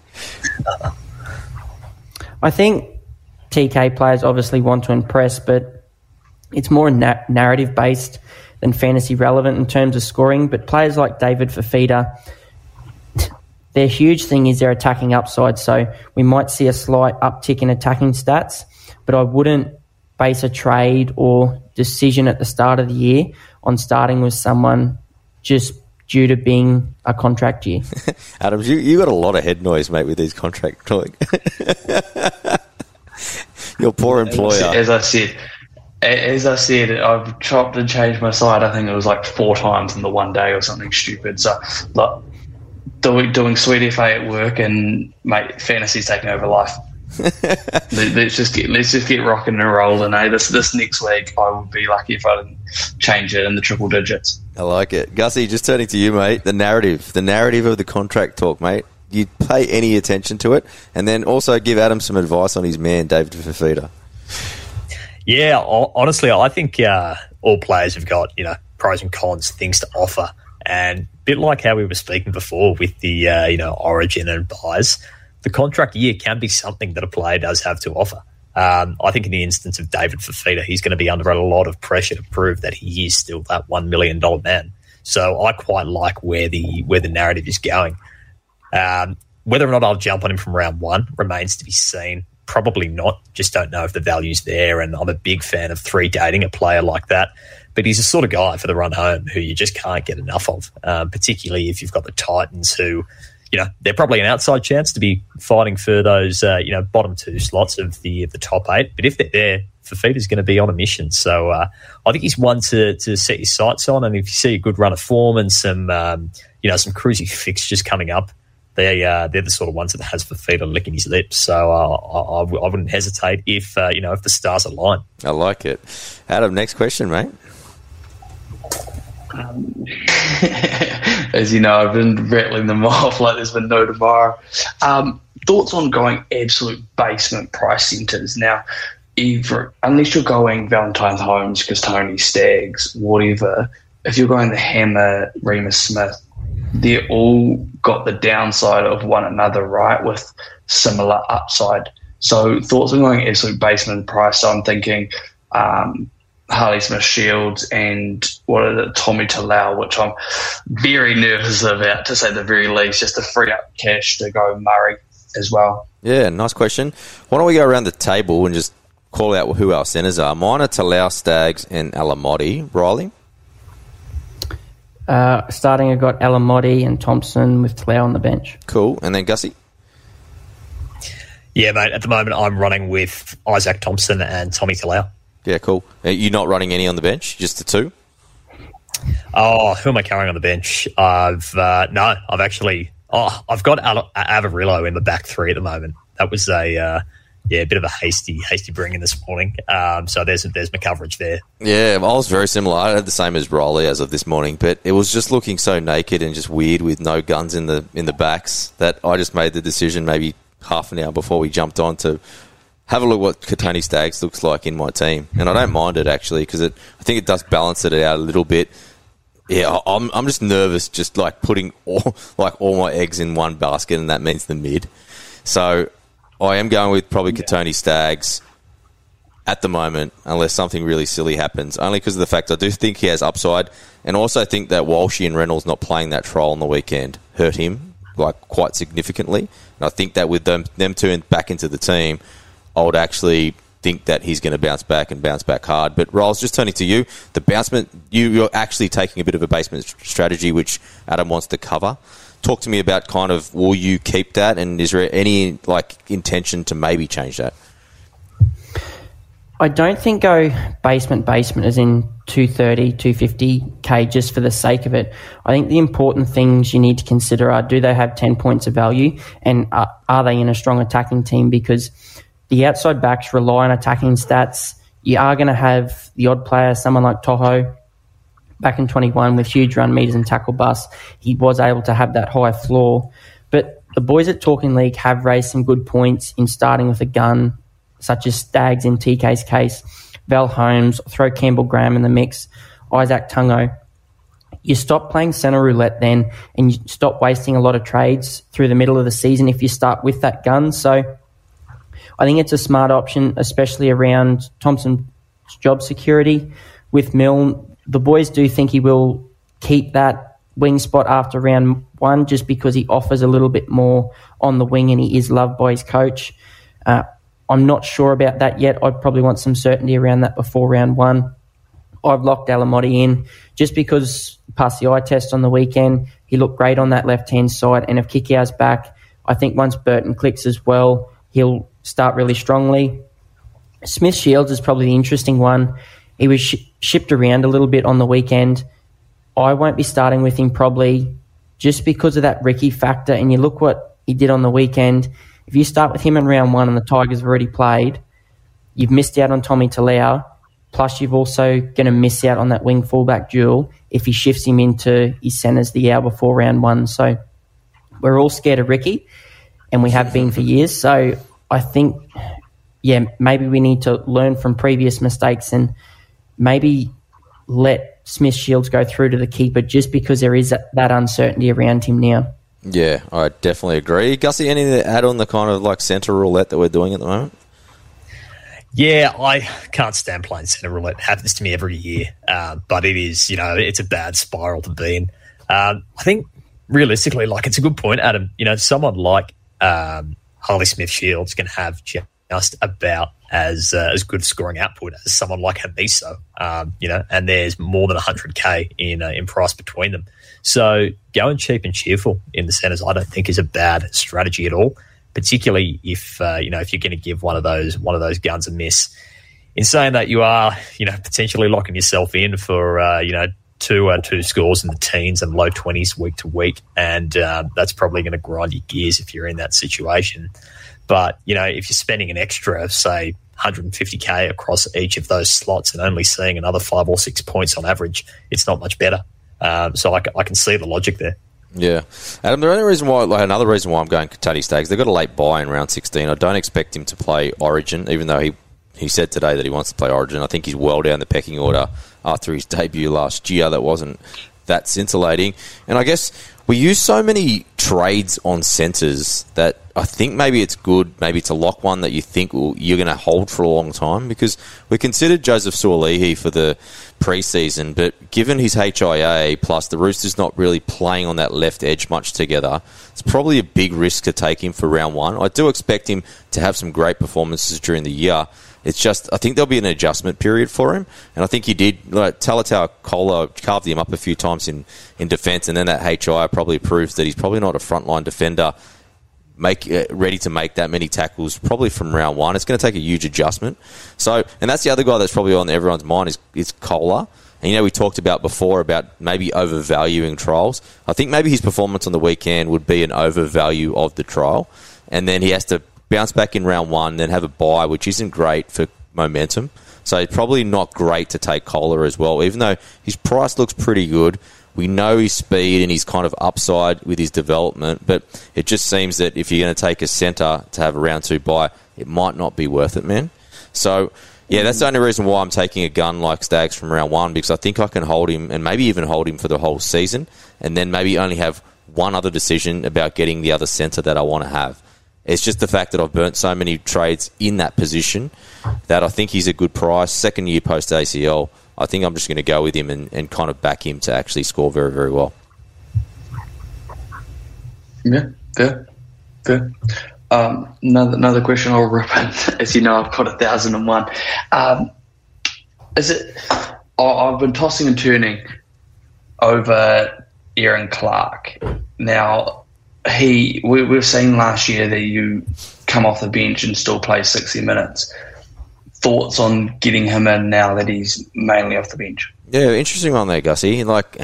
I think TK players obviously want to impress, but it's more na- narrative based than fantasy relevant in terms of scoring. But players like David Fifita, their huge thing is their attacking upside. So we might see a slight uptick in attacking stats, but I wouldn't base a trade or decision at the start of the year on starting with someone just due to being a contract year. [laughs]
Adams, you, you got a lot of head noise, mate, with these contract talk. [laughs] Your poor employer.
As I said, as I said, I've chopped and changed my side. I think it was like four times in the one day or something stupid. So, like, doing doing sweet FA at work and mate, fantasy's taking over life. [laughs] let's just get let's just get rocking and rolling. Eh? This this next week, I would be lucky if I didn't change it in the triple digits.
I like it, Gussie. Just turning to you, mate. The narrative, the narrative of the contract talk, mate. You pay any attention to it, and then also give Adam some advice on his man, David Fifita.
Yeah, honestly, I think uh, all players have got you know pros and cons, things to offer, and a bit like how we were speaking before with the uh, you know origin and byes the contract year can be something that a player does have to offer. Um, I think in the instance of David Fifita, he's going to be under a lot of pressure to prove that he is still that one million dollar man. So I quite like where the where the narrative is going. Um, whether or not I'll jump on him from round one remains to be seen. Probably not. Just don't know if the value's there. And I'm a big fan of three dating a player like that. But he's a sort of guy for the run home who you just can't get enough of, um, particularly if you've got the Titans who you know they're probably an outside chance to be fighting for those uh, you know bottom two slots of the of the top eight. But if they're there, Fifita's going to be on a mission. So uh, I think he's one to to set your sights on. And if you see a good run of form and some um, you know some cruisy [laughs] fixtures coming up, they uh, they're the sort of ones that has Fifita licking his lips. So uh, I, I, wouldn't hesitate if uh, you know if the stars align.
I like it. Adam, next question, mate.
Um, [laughs] as you know, I've been rattling them [laughs] off like there's been no tomorrow. Um, thoughts on going absolute basement price centres now? Either unless you're going Valentine's Holmes, Kotoni Staggs, whatever. If you're going the Hammer, Reimis Smith, they're all got the downside of one another, right? With similar upside. So thoughts on going absolute basement price. So I'm thinking um, Harley Smith Shields and what is it, Tommy Talau, which I'm very nervous about to say the very least, just to free up cash to go Murray as well.
Yeah, nice question. Why don't we go around the table and just call out who our centres are? Mine are Talau, Staggs, and Alamoti. Riley?
Uh, starting, I've got Alamoti and Thompson with Talau on the bench.
Cool. And then Gussie?
Yeah, mate. At the moment, I'm running with Isaac Thompson and Tommy Talau.
Yeah, cool. Are you not running any on the bench? Just the two?
Oh, who am I carrying on the bench? I've uh, no, I've actually. Oh, I've got Al- Averillo in the back three at the moment. That was a uh, yeah, a bit of a hasty hasty bringing this morning. Um, so there's there's my coverage there.
Yeah, I was very similar. I had the same as Riley as of this morning, but it was just looking so naked and just weird with no guns in the in the backs that I just made the decision maybe half an hour before we jumped on to have a look what Kotoni Staggs looks like in my team, and I don't mind it actually because it I think it does balance it out a little bit. Yeah, I'm I'm just nervous, just like putting all [laughs] like all my eggs in one basket, and that means the mid. So I am going with probably Kotoni Staggs at the moment, unless something really silly happens. Only because of the fact I do think he has upside, and also think that Walshy and Reynolds not playing that trial on the weekend hurt him like quite significantly. And I think that with them them two back into the team, I would actually think that he's going to bounce back and bounce back hard. But Riles, just turning to you, the bouncement, you, you're actually taking a bit of a basement strategy, which Adam wants to cover. Talk to me about kind of will you keep that, and is there any like intention to maybe change that?
I don't think go basement basement as in 230, 250k just for the sake of it. I think the important things you need to consider are do they have 10 points of value and are, are they in a strong attacking team? Because the outside backs rely on attacking stats. You are going to have the odd player, someone like Toho, back in 21 with huge run meters and tackle bus. He was able to have that high floor. But the boys at Talking League have raised some good points in starting with a gun such as Staggs in TK's case, Val Holmes, throw Campbell Graham in the mix, Izack Tago. You stop playing centre roulette then and you stop wasting a lot of trades through the middle of the season if you start with that gun. So I think it's a smart option, especially around Thompson's job security. With Milne, the boys do think he will keep that wing spot after round one just because he offers a little bit more on the wing and he is loved by his coach. Uh, I'm not sure about that yet. I'd probably want some certainty around that before round one. I've locked Alamoti in just because passed the eye test on the weekend. He looked great on that left hand side, and if Kikau's back, I think once Burton clicks as well, he'll start really strongly. Smith Shields is probably the interesting one. He was sh- shipped around a little bit on the weekend. I won't be starting with him probably just because of that Ricky factor. And you look what he did on the weekend. If you start with him in round one and the Tigers have already played, you've missed out on Tommy Talau. Plus, you've also going to miss out on that wing fullback duel if he shifts him into his centres the hour before round one. So we're all scared of Ricky, and we have been for years. So I think, yeah, maybe we need to learn from previous mistakes and maybe let Smith Shields go through to the keeper just because there is that uncertainty around him now.
Yeah, I definitely agree. Gussie, anything to add on the kind of like centre roulette that we're doing at the moment?
Yeah, I can't stand playing centre roulette. It happens to me every year, uh, but it is, you know, it's a bad spiral to be in. Um, I think realistically, like it's a good point, Adam. You know, someone like um, Harley Smith Shields can have just about as uh, as good scoring output as someone like Hamiso, um, you know, and there's more than 100k in uh, in price between them. So going cheap and cheerful in the centres, I don't think is a bad strategy at all. Particularly if uh, you know if you're going to give one of those one of those guns a miss. In saying that, you are you know potentially locking yourself in for uh, you know two uh, two scores in the teens and low twenties week to week, and uh, that's probably going to grind your gears if you're in that situation. But you know, if you're spending an extra, say 150k across each of those slots and only seeing another five or six points on average, it's not much better. Um, so I, I, can see the logic there.
Yeah, Adam. The only reason why, like another reason why I'm going Taddy Staggs, they've got a late bye in round 16. I don't expect him to play Origin, even though he he said today that he wants to play Origin. I think he's well down the pecking order after his debut last year. That wasn't that scintillating, and I guess we use so many trades on centres that I think maybe it's good maybe to lock one that you think you're going to hold for a long time because we considered Joseph Suaalii for the preseason, but given his HIA plus the Roosters not really playing on that left edge much together, it's probably a big risk to take him for round one. I do expect him to have some great performances during the year. It's just, I think there'll be an adjustment period for him. And I think he did, like, Tolutau Koula carved him up a few times in, in defence, and then that HI probably proves that he's probably not a frontline defender make uh, ready to make that many tackles probably from round one. It's going to take a huge adjustment. So, and that's the other guy that's probably on everyone's mind is is Kola. And you know, we talked about before about maybe overvaluing trials. I think maybe his performance on the weekend would be an overvalue of the trial, and then he has to bounce back in round one, then have a bye, which isn't great for momentum. So it's probably not great to take Koula as well, even though his price looks pretty good. We know his speed and his kind of upside with his development, but it just seems that if you're going to take a centre to have a round two bye, it might not be worth it, man. So, yeah, that's the only reason why I'm taking a gun like Staggs from round one because I think I can hold him and maybe even hold him for the whole season and then maybe only have one other decision about getting the other centre that I want to have. It's just the fact that I've burnt so many trades in that position that I think he's a good price. Second year post ACL. I think I'm just going to go with him and, and kind of back him to actually score very, very well.
Yeah, fair, fair. Um, another another question I'll rip in. [laughs] As you know, I've got a thousand and one. Um, is it? I've been tossing and turning over Erin Clark. Now, he we, we've seen last year that you come off the bench and still play sixty minutes thoughts on getting him in now that he's mainly off the bench?
Yeah, interesting one there, Gussie. Like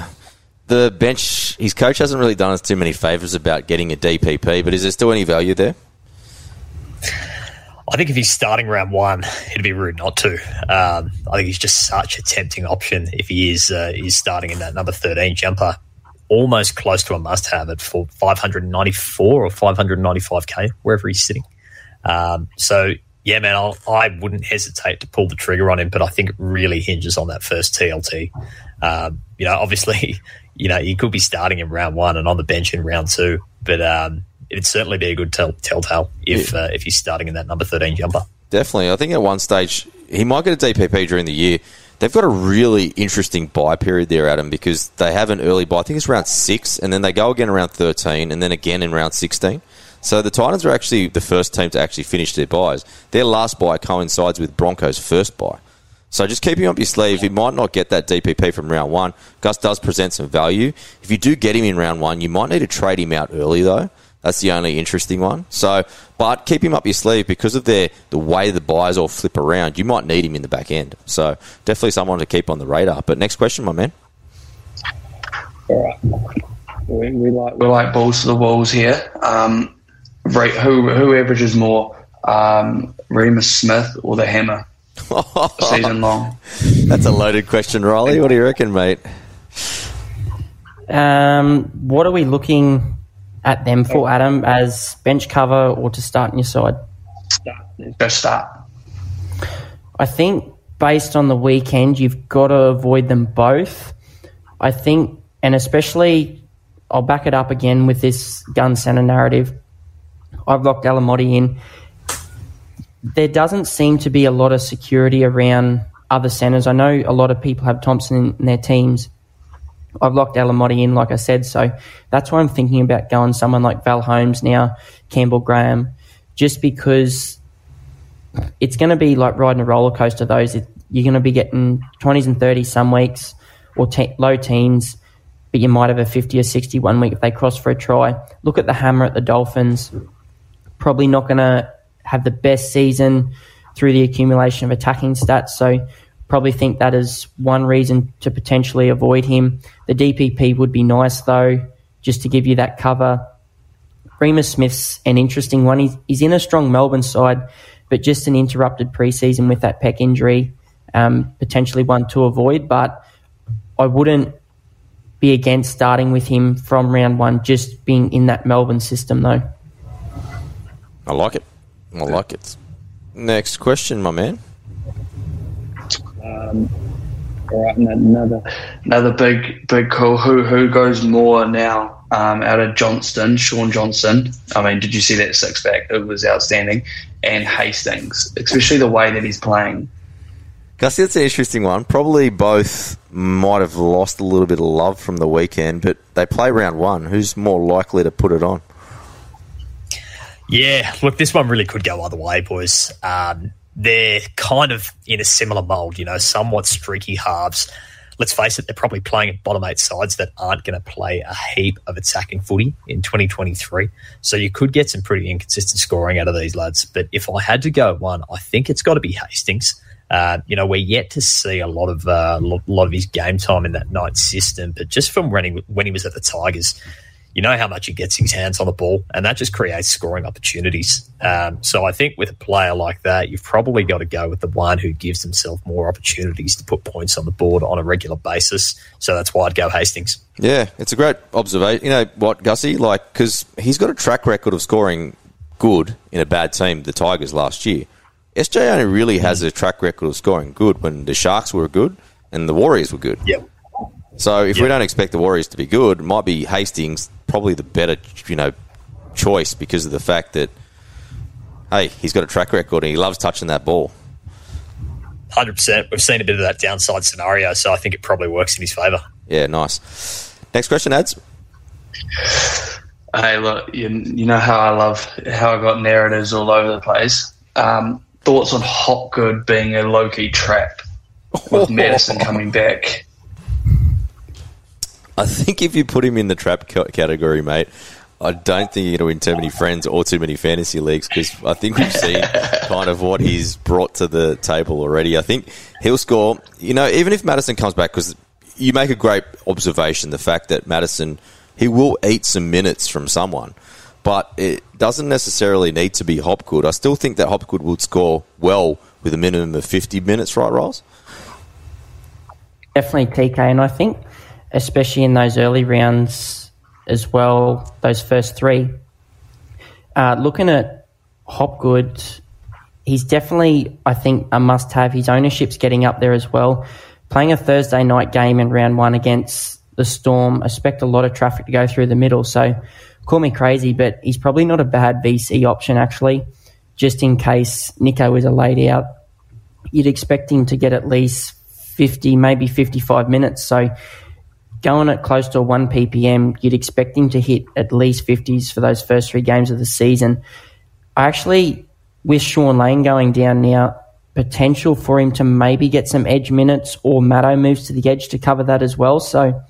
the bench, his coach hasn't really done us too many favours about getting a DPP, but is there still any value there?
I think if he's starting round one, it'd be rude not to. Um, I think he's just such a tempting option if he is uh, is starting in that number thirteen jumper, almost close to a must have at for five hundred ninety four or five hundred ninety five k wherever he's sitting. Um, so yeah, man, I'll, I would not hesitate to pull the trigger on him, but I think it really hinges on that first TLT. Um, you know, obviously, [laughs] you know, he could be starting in round one and on the bench in round two, but um, it'd certainly be a good tell- telltale if yeah. uh, if he's starting in that number thirteen jumper.
Definitely, I think at one stage he might get a DPP during the year. They've got a really interesting bye period there, Adam, because they have an early bye. I think it's around six, and then they go again around thirteen, and then again in round sixteen. So the Titans are actually the first team to actually finish their byes. Their last bye coincides with Broncos' first bye. So just keep him up your sleeve. He might not get that DPP from round one. Gus does present some value. If you do get him in round one, you might need to trade him out early though. That's the only interesting one. So, but keep him up your sleeve because of their the way the byes all flip around. You might need him in the back end. So definitely someone to keep on the radar. But next question, my man.
All right. We, we like we like balls to the walls here. Um, right, who who averages more, um, Reimis Smith or the Hammer? [laughs] season long.
That's a loaded question, Riley. What do you reckon, mate?
Um, what are we looking at them for, Adam, as bench cover or to start in your side?
Best start.
I think based on the weekend, you've got to avoid them both. I think, and especially, I'll back it up again with this gun center narrative. I've locked Alamoti in. There doesn't seem to be a lot of security around other centers. I know a lot of people have Thompson in their teams. I've locked Alamoti in, like I said, so that's why I'm thinking about going someone like Val Holmes now, Campbell Graham, just because it's going to be like riding a roller coaster. Those you're going to be getting 20s and 30s some weeks, or te- low teens, but you might have a 50 or 60 one week if they cross for a try. Look at the hammer at the Dolphins. Probably not going to have the best season through the accumulation of attacking stats. So Probably think that is one reason to potentially avoid him. The DPP would be nice though, just to give you that cover. Reimis Smith's an interesting one. He's, he's in a strong Melbourne side, but just an interrupted preseason with that pec injury, um, potentially one to avoid. But I wouldn't be against starting with him from round one, just being in that Melbourne system though.
I like it. I like it. Next question, my man.
Um, all right, another another big big call. Who who goes more now um, out of Johnston, Shaun Johnson? I mean, did you see that six pack? It was outstanding, and Hastings, especially the way that he's playing.
Gus, that's an interesting one. Probably both might have lost a little bit of love from the weekend, but they play round one. Who's more likely to put it on?
Yeah, look, this one really could go either way, boys. Um, they're kind of in a similar mold, you know, somewhat streaky halves. Let's face it, they're probably playing at bottom eight sides that aren't going to play a heap of attacking footy in 2023. So you could get some pretty inconsistent scoring out of these lads. But if I had to go one, I think it's got to be Hastings. Uh, you know, we're yet to see a lot of uh, a lot of his game time in that night system, but just from when he when he was at the Tigers, you know how much he gets his hands on the ball, and that just creates scoring opportunities. Um, so I think with a player like that, you've probably got to go with the one who gives himself more opportunities to put points on the board on a regular basis. So that's why I'd go Hastings.
Yeah, it's a great observation. You know what, Gussie? Like, because he's got a track record of scoring good in a bad team, the Tigers last year. SJ only really has a track record of scoring good when the Sharks were good and the Warriors were good.
Yep.
So if yep. we don't expect the Warriors to be good, it might be Hastings probably the better, you know, choice because of the fact that hey, he's got a track record and he loves touching that ball.
Hundred percent. We've seen a bit of that downside scenario, so I think it probably works in his favour.
Yeah, nice. Next question, ads.
Hey, look, you, you know how I love how I got narratives all over the place. Um, thoughts on Hopgood being a low key trap with [laughs] Matterson coming back?
I think if you put him in the trap category, mate, I don't think you're going to win too many friends or too many fantasy leagues because I think we've seen [laughs] kind of what he's brought to the table already. I think he'll score. You know, even if Matterson comes back, because you make a great observation, the fact that Matterson he will eat some minutes from someone, but it doesn't necessarily need to be Hopgood. I still think that Hopgood would score well with a minimum of 50 minutes, right, Rolls?
Definitely TK, and I think especially in those early rounds as well, those first three. Uh, looking at Hopgood, he's definitely, I think, a must have. His ownership's getting up there as well. Playing a Thursday night game in round one against the Storm, expect a lot of traffic to go through the middle. So call me crazy, but he's probably not a bad VC option, actually, just in case Nico is a laid out. You'd expect him to get at least 50, maybe 55 minutes. So going at close to 1 ppm, you'd expect him to hit at least 50s for those first three games of the season. I actually, with Shaun Lane going down now, potential for him to maybe get some edge minutes or Matto moves to the edge to cover that as well. So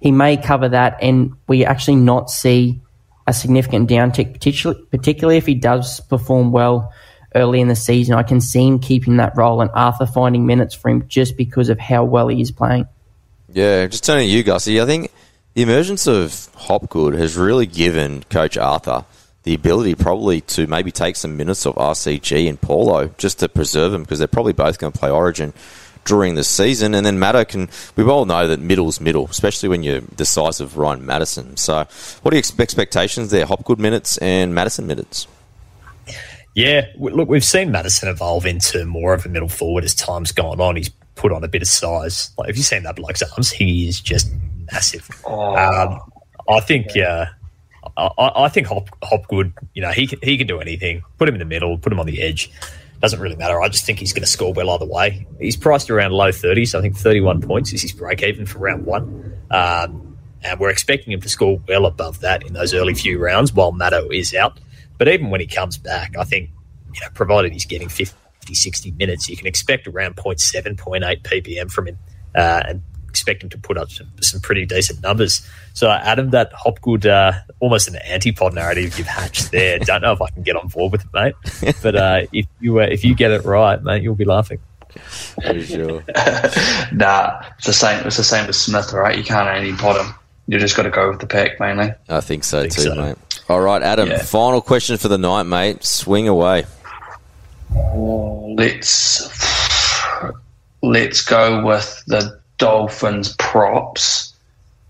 he may cover that and we actually not see a significant downtick, particularly, particularly if he does perform well early in the season. I can see him keeping that role and Arthur finding minutes for him just because of how well he is playing.
Yeah, just turning to you, Gussie. I think the emergence of Hopgood has really given Coach Arthur the ability probably to maybe take some minutes of RCG and Paulo just to preserve them because they're probably both going to play Origin during the season. And then Matto can, we all know that middle's middle, especially when you're the size of Ryan Matterson. So, what are your expectations there? Hopgood minutes and Matterson minutes?
Yeah, look, we've seen Matterson evolve into more of a middle forward as time's gone on. He's put on a bit of size. Like, if you've seen that bloke's arms, he is just massive. Oh, um, I think, yeah. Uh, I, I, think Hop, Hopgood, you know, he can, he can do anything. Put him in the middle, put him on the edge doesn't really matter. I just think he's going to score well either way. He's priced around low 30s. I think 31 points is his break even for round one. Um, and we're expecting him to score well above that in those early few rounds while Matto is out. But even when he comes back, I think, you know, provided he's getting 50, 60 minutes, you can expect around 0.7, 0.8 ppm from him. Uh, and expect him to put up some, some pretty decent numbers. So, Adam, that Hopgood, uh, almost an antipod narrative you've hatched there. [laughs] Don't know if I can get on board with it, mate. But uh, if you uh, if you get it right, mate, you'll be laughing.
For sure. [laughs]
nah, it's the same. It's the same with Smith, right? You can't antipod him. You just got to go with the pack mainly.
I think so I think too, so. mate. All right, Adam. Yeah. Final question for the night, mate. Swing away.
Let's let's go with the Dolphins props,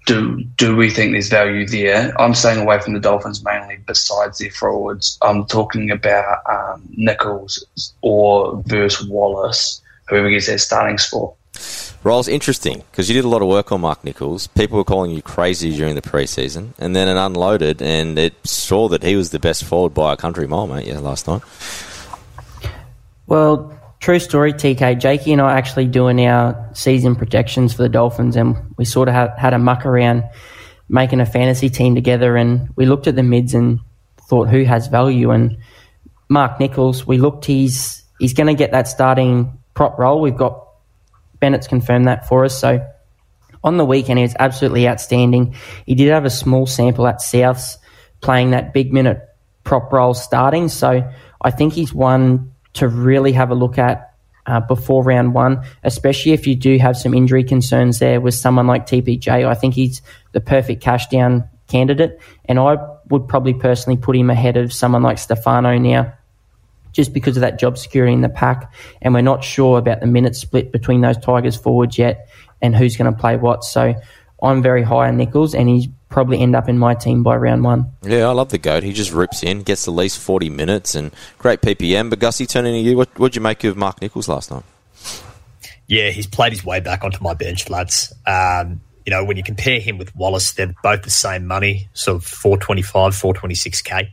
do do we think there's value there? I'm staying away from the Dolphins mainly. Besides their forwards, I'm talking about um, Nicholls or versus Wallace, whoever gets their starting spot.
Rolls interesting because you did a lot of work on Mark Nicholls. People were calling you crazy during the preseason, and then it unloaded, and it saw that he was the best forward by a country mile, mate. Yeah, last night.
Well, True story, TK. Jakey and I actually doing our season projections for the Dolphins, and we sort of had, had a muck around making a fantasy team together. And we looked at the mids and thought, who has value? And Mark Nicholls, we looked, he's he's going to get that starting prop role. We've got Bennett's confirmed that for us. So on the weekend, he was absolutely outstanding. He did have a small sample at Souths playing that big minute prop role starting. So I think he's one to really have a look at uh, before round one, especially if you do have some injury concerns there with someone like TPJ. I think he's the perfect cash down candidate, and I would probably personally put him ahead of someone like Stefano now, just because of that job security in the pack. And we're not sure about the minute split between those Tigers forwards yet and who's going to play what. So I'm very high on Nicholls, and he's probably end up in my team by round one.
Yeah, I love the goat. He just rips in, gets at least 40 minutes, and great PPM. But Gussie, turning to you, what did you make of Mark Nicholls last night?
Yeah, he's played his way back onto my bench, lads. Um, you know, when you compare him with Wallace, they're both the same money, sort of 425, 426k.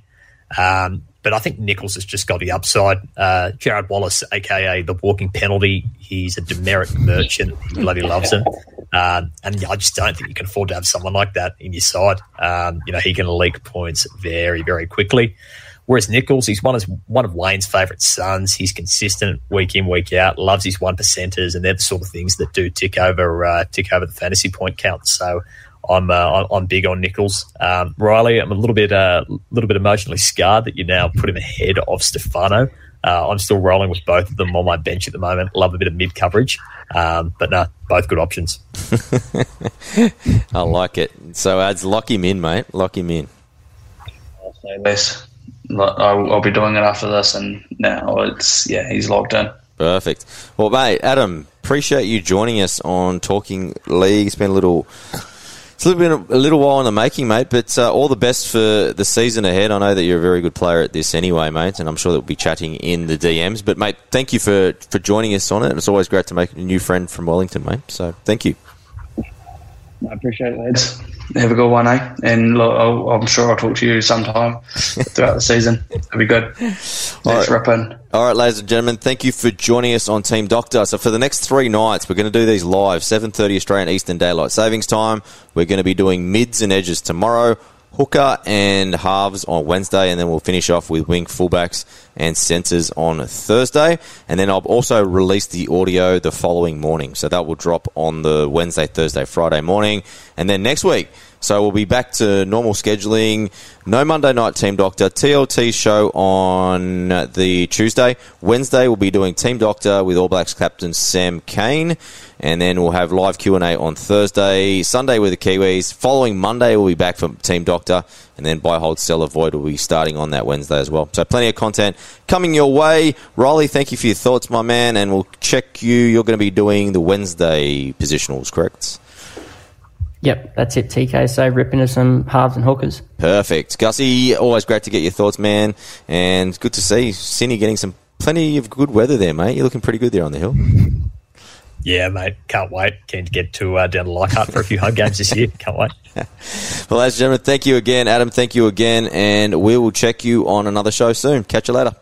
Um, but I think Nicholls has just got the upside. Uh, Jarrod Wallace, aka the walking penalty, he's a demerit merchant. He bloody loves him. Um, and I just don't think you can afford to have someone like that in your side. Um, you know, he can leak points very, very quickly. Whereas Nicholls, he's one of one of Wayne's favourite sons. He's consistent week in, week out. Loves his one percenters, and they're the sort of things that do tick over uh, tick over the fantasy point count. So I'm uh, I'm big on Nicholls. Um, Riley, I'm a little bit a uh, little bit emotionally scarred that you now put him ahead of Stefano. Uh, I'm still rolling with both of them on my bench at the moment. Love a bit of mid coverage, um, but no, both good options. [laughs]
I like it. So ads lock him in, mate. Lock him in.
I'll say this. I'll, I'll be doing it after this, and now it's yeah, he's locked in.
Perfect. Well, mate, Adam, appreciate you joining us on Talking League. It's been a little it's a little bit a little while in the making, mate. But uh, all the best for the season ahead. I know that you're a very good player at this anyway, mate, and I'm sure that we'll be chatting in the DMs. But mate, thank you for for joining us on it. It's always great to make a new friend from Wellington, mate. So thank you.
I appreciate it, lads. Have a good one, eh? And look, i am sure I'll talk to you sometime [laughs] throughout the season. It'll be good. Thanks, All right. Rippin.
All right, ladies and gentlemen, thank you for joining us on Team Doctor. So for the next three nights, we're going to do these live, 7.30 Australian Eastern Daylight Savings Time. We're going to be doing mids and edges tomorrow hooker and halves on Wednesday, and then we'll finish off with wing fullbacks and centres on Thursday. And then I'll also release the audio the following morning. So that will drop on the Wednesday, Thursday, Friday morning. And then next week, so we'll be back to normal scheduling. No Monday night Team Doctor. TLT show on the Tuesday. Wednesday we'll be doing Team Doctor with All Blacks captain Sam Cane, and then we'll have live Q and A on Thursday. Sunday with the Kiwis. Following Monday we'll be back for Team Doctor, and then Buy Hold Sell Avoid will be starting on that Wednesday as well. So plenty of content coming your way. Riley, thank you for your thoughts, my man, and we'll check you. You're going to be doing the Wednesday positionals, correct?
Yep, that's it, TK. So rip into some halves and hookers.
Perfect. Gussie, always great to get your thoughts, man. And good to see Sydney getting some plenty of good weather there, mate. You're looking pretty good there on the hill.
Yeah, mate. Can't wait. Keen to get to uh, down to Leichhardt for a few home games this year. [laughs] Can't wait.
well, ladies and gentlemen, thank you again. Adam, thank you again. And we will check you on another show soon. Catch you later.